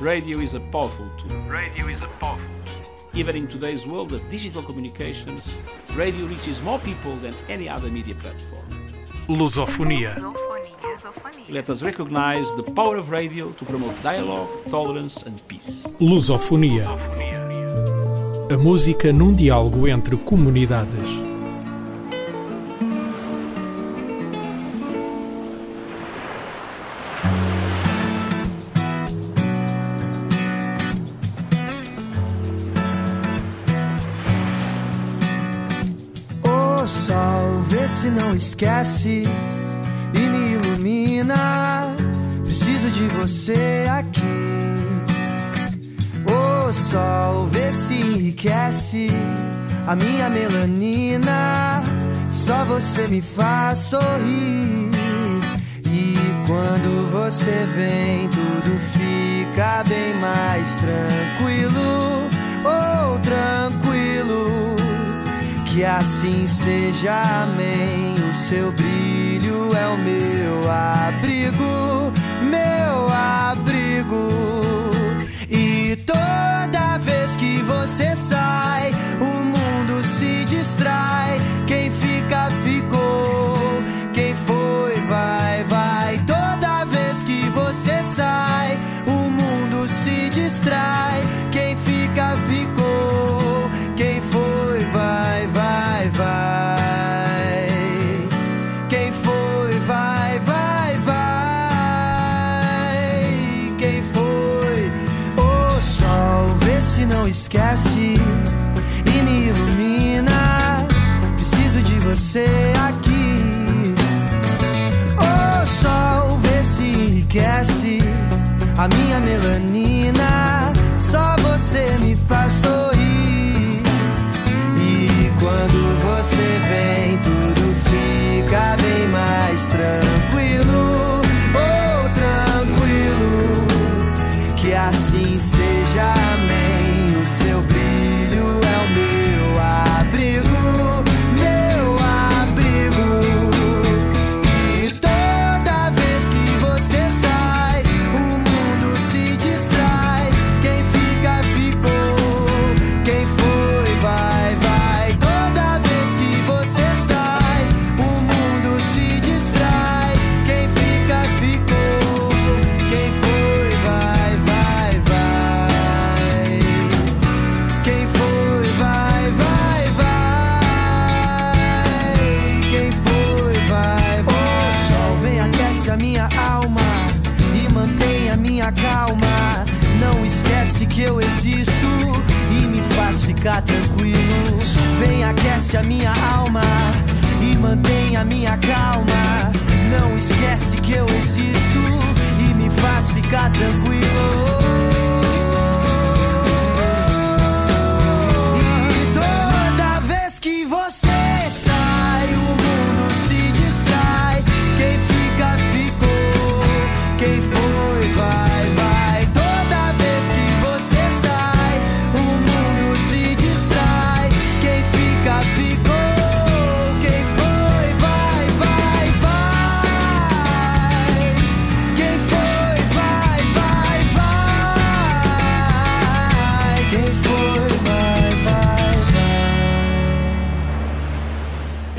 Radio is a powerful tool. Radio is a powerful Even in today's world of digital communications, radio reaches more people than any other media platform. Lusofonia. Let us recognize the power of radio to promote dialogue, tolerance and peace. Lusofonia. A música num diálogo entre comunidades. A minha melanina. Só você me faz sorrir. E quando você vem, tudo fica bem mais tranquilo. Oh, tranquilo. Que assim seja, amém. O seu brilho é o meu abrigo, meu abrigo. E toda vez que você sai, o se distrai. Quem fica, ficou. Quem foi, vai, vai. Toda vez que você sai, o mundo se distrai. Quem fica, ficou. Quem foi, vai, vai, vai. Quem foi, vai, vai, vai. Quem foi? O sol, vê se não esquece você aqui. O sol, vê se enriquece a minha melanina. Só você me faz sorrir.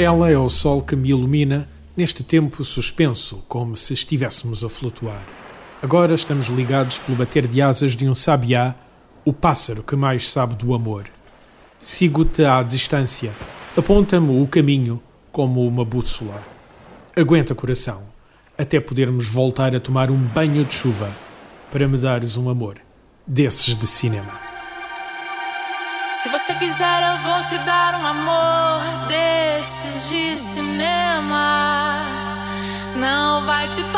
Ela é o sol que me ilumina neste tempo suspenso, como se estivéssemos a flutuar. Agora estamos ligados pelo bater de asas de um sabiá, o pássaro que mais sabe do amor. Sigo-te à distância, aponta-me o caminho como uma bússola. Aguenta, coração, até podermos voltar a tomar um banho de chuva para me dares um amor desses de cinema. Se você quiser, eu vou te dar um amor desses de cinema. Não vai te faltar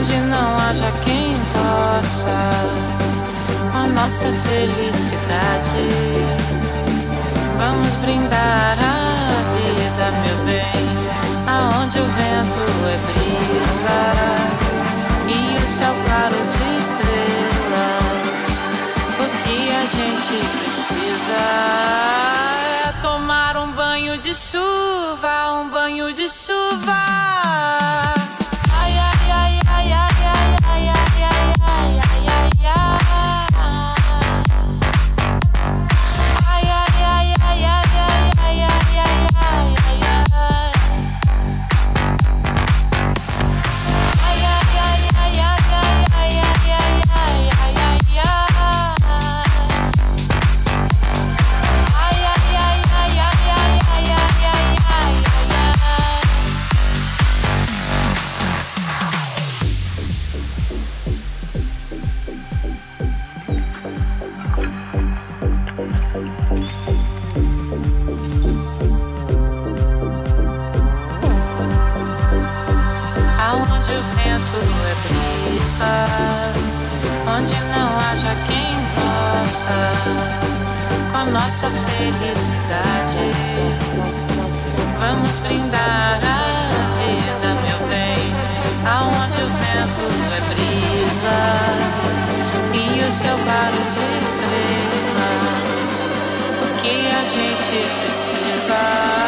onde não haja quem possa a nossa felicidade. Vamos brindar a vida, meu bem, aonde o vento é brisa e o céu claro de estrelas. O que a gente precisa tomar um banho de chuva, um banho de chuva. Nossa felicidade. Vamos brindar a vida, meu bem, aonde o vento é brisa e o céu claro de estrelas. O que a gente precisa?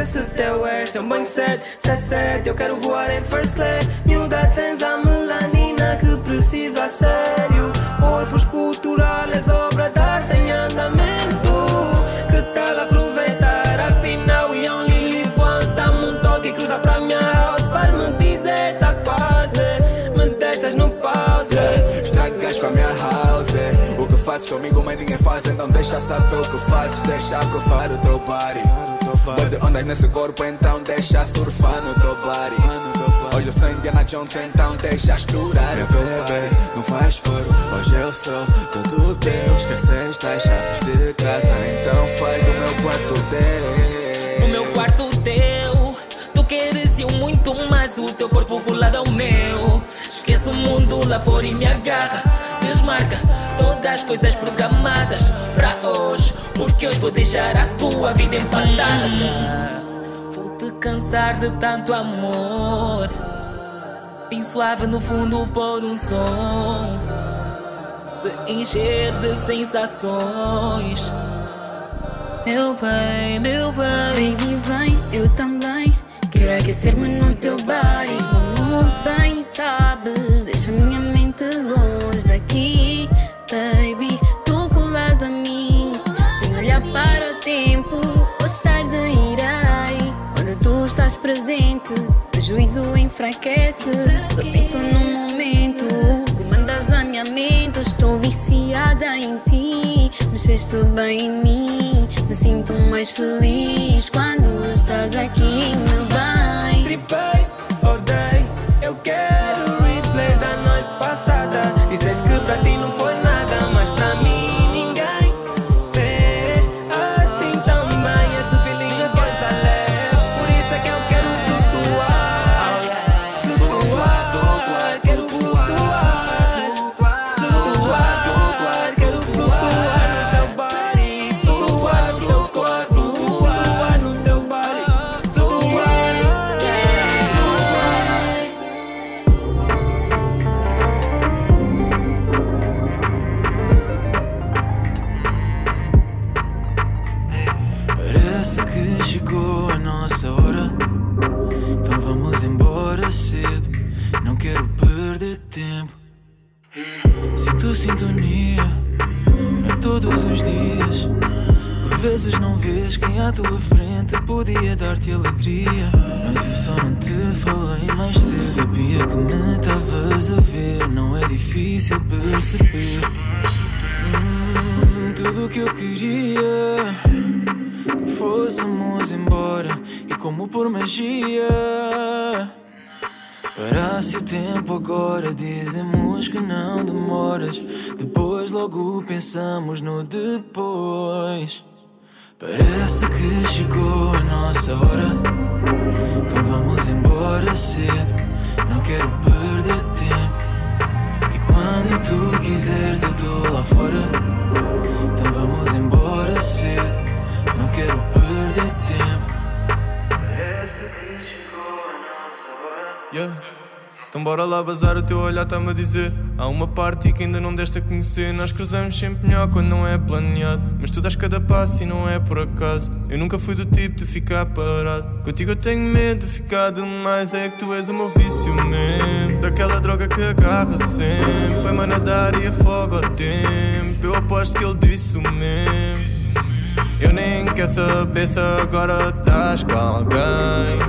Esse teu é um bem 777 Eu quero voar em first class. Miúda tens a melanina que preciso a sério. Corpos culturais, obra de arte em andamento. Que tal aproveitar? Afinal we only live once Dá-me um toque e cruza pra minha house fazes comigo mas ninguém faz Então deixa saber o que fazes Deixa provar o teu body. Bode ondas nesse corpo, então deixa surfar no teu body. Hoje eu sou Indiana Jones, então deixa explorar Meu bebê, não faz coro, hoje eu sou todo teu Esqueceste as chaves de casa, então faz do meu quarto teu. Do meu quarto teu Tu queres eu muito mais, o teu corpo colado ao meu. Esquece o mundo lá fora e me agarra Desmarca as coisas programadas para hoje porque hoje vou deixar a tua vida empatada. Vou te cansar de tanto amor. Bem suave no fundo por um som. De encher de sensações. Meu bem, meu bem. Baby, vem, eu também. Quero aquecer-me no teu body. Como bem sabes, deixa minha mente longe daqui, baby. Tô colado a mim olhar para o tempo, hoje tarde irei. Quando tu estás presente, o juízo enfraquece. Só penso no momento, comandas a minha mente. Estou viciada em ti, mexeste bem em mim. Me sinto mais feliz quando estás aqui, meu bem. Tripei, odeio, eu quero replay da noite passada. Dizes que para ti não quero perder tempo. Sinto sintonia, não é todos os dias. Por vezes não vês quem à tua frente podia dar-te alegria. Mas eu só não te falei mais cedo. Sabia que me estavas a ver, não é difícil perceber. Hum, tudo o que eu queria que fôssemos embora e como por magia. Parasse o tempo agora, dizemos que não demoras. Depois logo pensamos no depois. Parece que chegou a nossa hora. Então vamos embora cedo. Não quero perder tempo. E quando tu quiseres, eu tô lá fora. Então vamos embora cedo. Não quero perder tempo. Parece que chegou a nossa hora. Yeah. Então bora lá bazar, o teu olhar está-me a dizer. Há uma parte que ainda não deste a conhecer. Nós cruzamos sempre melhor quando não é planeado. Mas tu dás cada passo e não é por acaso. Eu nunca fui do tipo de ficar parado. Contigo eu tenho medo de ficar demais. É que tu és o meu vício mesmo. Daquela droga que agarra sempre. É nadar e afoga o tempo. Eu aposto que ele disse o mesmo eu nem quero saber se agora estás com alguém.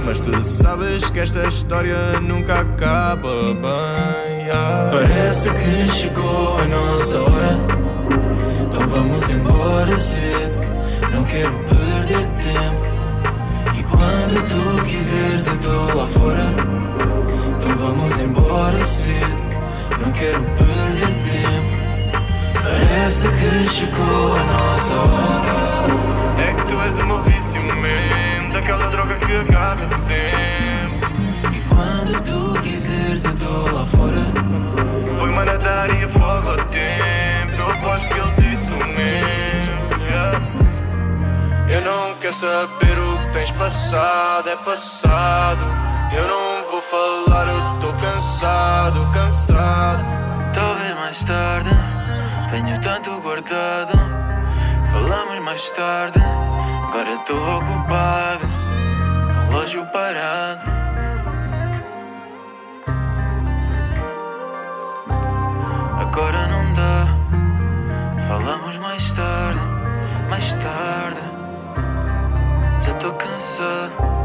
Mas tu sabes que esta história nunca acaba bem. Yeah. Parece que chegou a nossa hora. Então vamos embora cedo. Não quero perder tempo. E quando tu quiseres, eu tô lá fora. Então vamos embora cedo. Não quero perder tempo. Parece que chegou a nossa hora. É que tu és o meu vício mesmo, daquela droga que agarra sempre. E quando tu quiseres, eu tô lá fora. Foi-me a nadar e afogo ao tempo. Eu aposto que ele disse o mesmo. Yeah. Eu não quero saber o que tens passado, é passado. Eu não vou falar, eu tô cansado, cansado. Talvez mais tarde. Tenho tanto guardado. Falamos mais tarde. Agora estou ocupado. Relógio parado. Agora não dá. Falamos mais tarde. Mais tarde. Já estou cansado.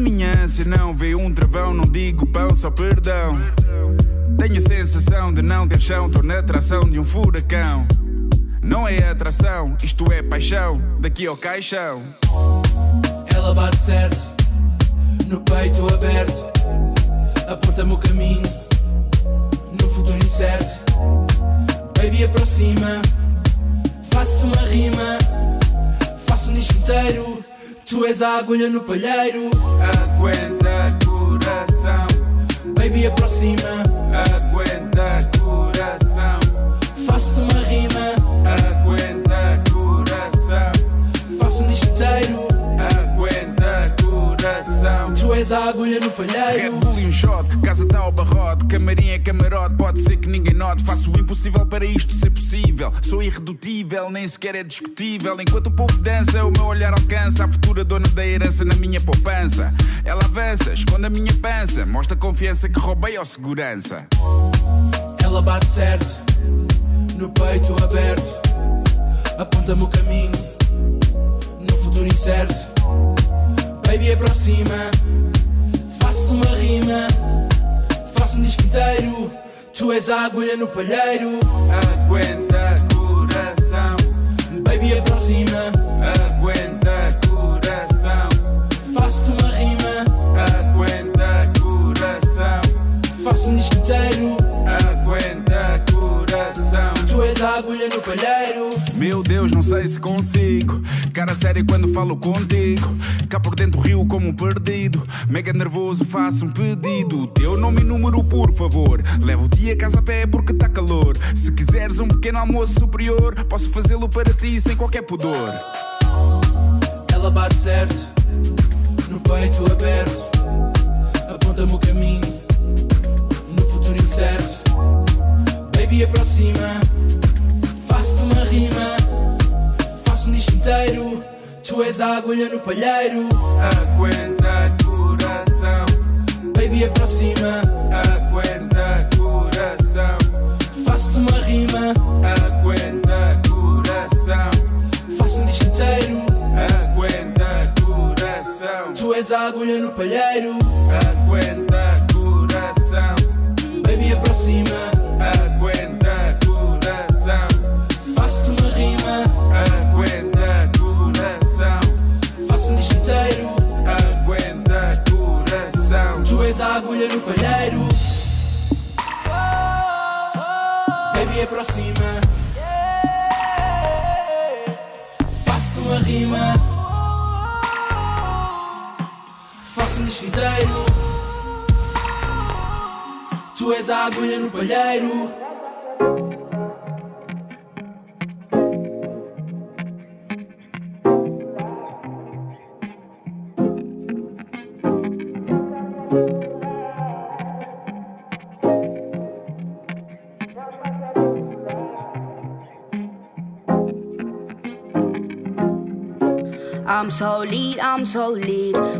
Minha ânsia não vê um travão, não digo pão, só perdão. Tenho a sensação de não ter chão, tô na atração de um furacão. Não é atração, isto é paixão, daqui ao caixão. Ela bate certo, no peito aberto, aponta-me o caminho, no futuro incerto. Baby, aproxima, faço-te uma rima, faço um disco inteiro. Tu és a agulha no palheiro. Aguenta coração, Baby, aproxima, aguenta coração, faço-te uma rima, és a agulha no Red palheiro. Bull e um shot, casa tá ao barrote, camarim é camarote, pode ser que ninguém note. Faço o impossível para isto ser possível. Sou irredutível, nem sequer é discutível. Enquanto o povo dança, o meu olhar alcança a futura dona da herança na minha poupança. Ela avança, esconde a minha pança, mostra a confiança que roubei ao segurança. Ela bate certo, no peito aberto, aponta-me o caminho, no futuro incerto. Baby, aproxima, faço-te uma rima, faço um disco inteiro. Tu és a agulha no palheiro. Aguenta coração, Baby, aproxima, aguenta coração, faço-te uma rima, aguenta coração, faço um disco inteiro. aguenta coração. Tu és a agulha no palheiro. Meu Deus, não sei se consigo. Cara séria quando falo contigo. Cá por dentro rio como um perdido. Mega nervoso, faço um pedido. Teu nome e número, por favor. Levo-te a casa a pé porque tá calor. Se quiseres um pequeno almoço superior, posso fazê-lo para ti sem qualquer pudor. Ela bate certo, no peito aberto, aponta-me o caminho, no futuro incerto. Baby, aproxima, faço-te uma rima, faço inteiro. Tu és a agulha no palheiro. Aguenta coração, Baby, aproxima, aguenta coração, faço-te uma rima, aguenta coração, faço um disco inteiro. aguenta coração, Tu és a agulha no palheiro. aguenta coração, Baby, aproxima, és a agulha no palheiro. Baby, aproxima. Faço-te uma rima. Faço disco inteiro. Tu és a agulha no palheiro. I'm so I'm so.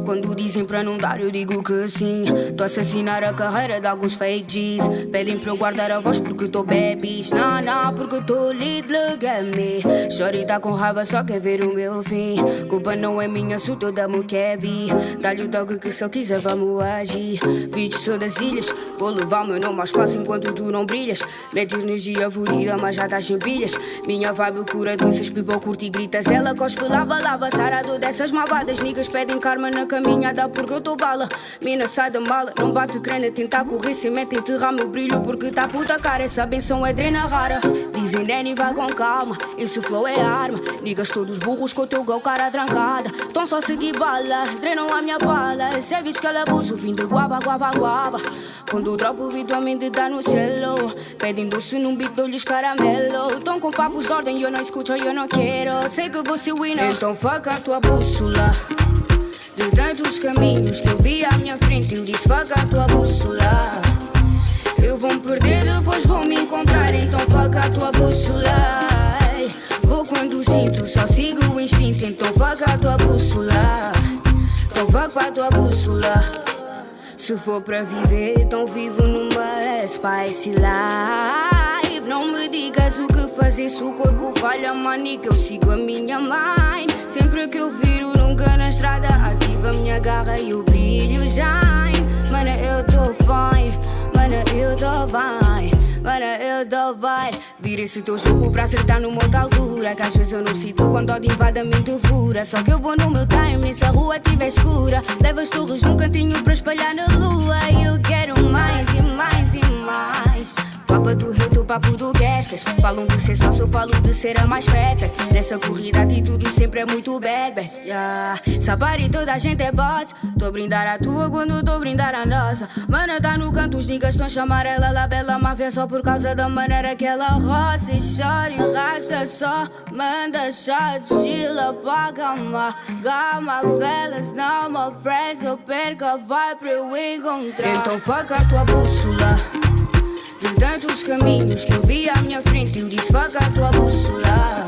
Quando dizem para não dar, eu digo que sim. Tô a assassinar a carreira de alguns fake G's. Pedem para eu guardar a voz porque tô babies. Nah, nah, porque tô lead, look at me. Shorty tá com raiva, só quer ver o meu fim. Culpa não é minha, sou toda mo Kevin. Dá-lhe o toque que se ele quiser, vamos agir. Bitch, sou das ilhas. Vou levar meu nome mais fácil enquanto tu não brilhas. Mete energia fodida, mas já estás sem pilhas. Minha vibe cura doenças, pipa curte e gritas. Ela cospe, lava, lava, sarado dessas malvadas. Niggas pedem karma na caminhada porque eu tô bala. Mina sai da mala, não bate crânio, tentar correr sem meta, enterrar meu brilho porque tá puta cara. Essa benção é drena rara. Dizem Danny, vai com calma. Esse flow é arma. Niggas todos burros com o teu gol, cara trancada. Tão só seguir bala, drenam a minha bala. Esse é vídeo que ela abuso, fim de guava, guava, guava. Quando dropo o vídeo, a mente dá no celo. Pedem doce num beat, dou-lhes caramelo. Tão com papos de ordem, eu não escuto, eu não quero. Sei que você winner, então fuck a bússola. Caminhos que eu vi à minha frente, eu disse fuck a tua bússola. Eu vou me perder, depois vou me encontrar, então fuck a tua bússola. Vou quando sinto, só sigo o instinto, então fuck a tua bússola. Então fuck a tua bússola. Se for pra viver, então vivo numa spice life. Não me digas o que fazer se o corpo falha, mani, que eu sigo a minha mãe. Sempre que eu viro, nunca na estrada. Ativa minha garra e o brilho shine. Mana, eu tô fine. Mana, eu tô fine. Mana, eu tô fine. Vira esse teu jogo pra acertar numa outra altura. Que às vezes eu não sinto quando ódio invade a mente fura. Só que eu vou no meu time, se a rua tiver escura. Levo as torres num cantinho pra espalhar na lua. E eu quero mais e mais e mais. Papa do rei, do papo do Gascas. Falam de ser só, eu falo de ser a mais feta. Nessa corrida, atitude sempre é muito bad. Yeah. Sapari, toda a gente é boss. Tô brindar a tua quando tô brindar a nossa. Mana tá no canto, os niggas estão chamar ela lá bela máfia só por causa da maneira que ela roça e chora rasta só. Manda shot, chila, paga uma gama, velas, não, my friends. Eu perco pra eu encontrar. Então foca a tua bússola. Tantos caminhos que eu vi à minha frente, eu disse: Faca a tua bússola.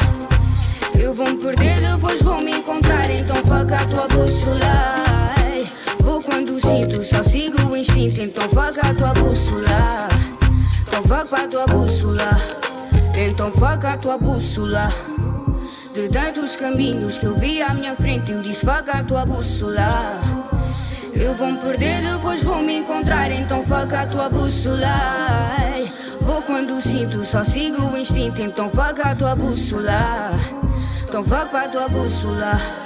Eu vou me perder, depois vou me encontrar, então faca a tua bússola. Vou quando sinto, só sigo o instinto, então faca a tua bússola. Então faca a tua bússola. Então faca a tua bússola. De tantos caminhos que eu vi à minha frente, eu disse: Faca a tua bússola. Eu vou me perder, depois vou me encontrar, então faca a tua bússola. Vou quando sinto, só sigo o instinto, então faca a tua bússola. Então faca a tua bússola.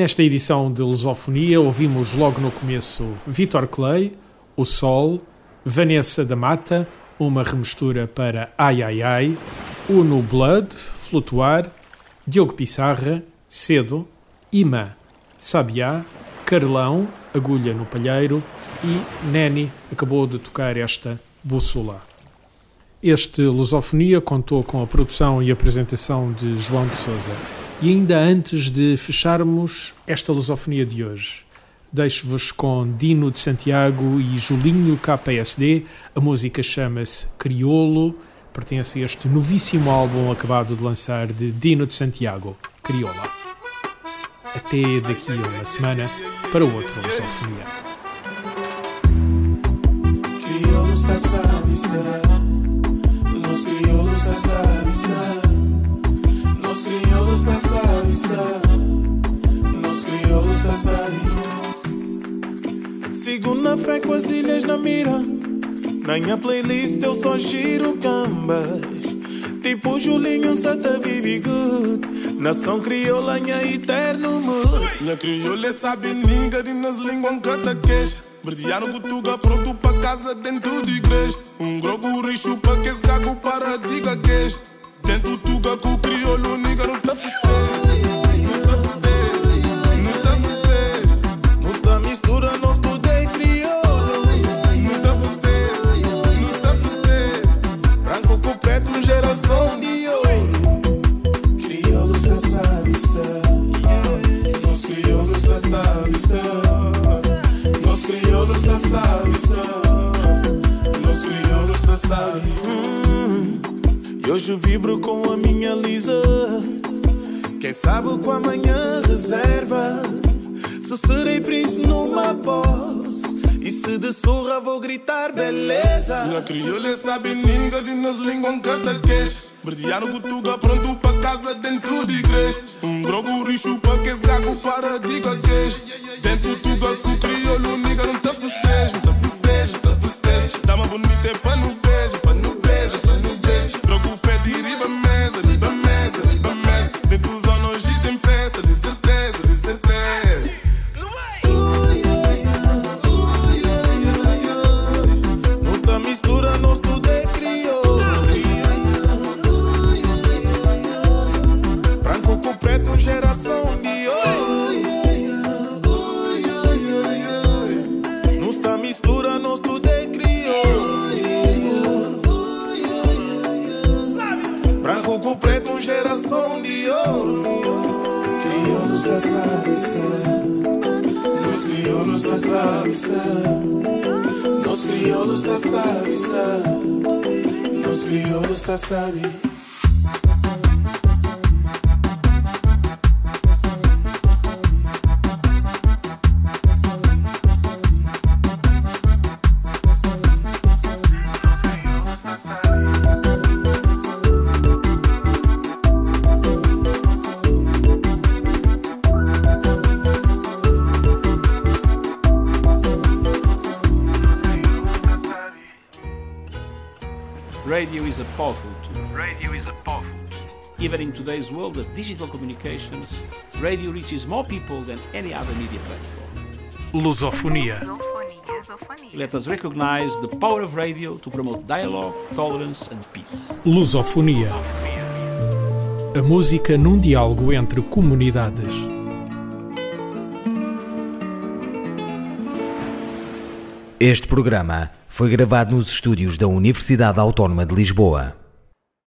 Nesta edição de Lusofonia, ouvimos logo no começo Vitor Clay, O Sol, Vanessa da Mata, uma remistura para Ai Ai Ai, Uno Blood, Flutuar, Diogo Pissarra, Cedo, Ima, Sabiá, Carlão, Agulha no Palheiro e Neni acabou de tocar esta Bússola. Este Lusofonia contou com a produção e apresentação de João de Souza. E ainda antes de fecharmos esta lusofonia de hoje, deixo-vos com Dino de Santiago e Julinho KPSD. A música chama-se Criolo, pertence a este novíssimo álbum acabado de lançar de Dino de Santiago, Crioula. Até daqui a uma semana para outra lusofonia. Crioulos da Savista, los crioulos da Savista, crioulos da Savista, los crioulos da Savista. Sigo na fé com as ilhas na mira, na minha playlist eu só giro cambas. Tipo Julinho Santa Vivi Good. Nação crioula, minha eterno mood. Minha crioula sabe ninga de nas línguas canta queixa Verdearam Gutuga pronto pra casa dentro de igreja. Um grogo rixo pra que esse cago para diga queixa Dentro tuga com o crioulo, niga não tá festejo Verdearam Gutuga pronto is a powerful tool. Radio is a powerful tool. Even in today's world of digital communications, radio reaches more people than any other media platform. Lusofonia. Let us recognize the power of radio to promote dialogue, tolerance and peace. Lusofonia. A música num diálogo entre comunidades. Este programa foi gravado nos estúdios da Universidade Autónoma de Lisboa.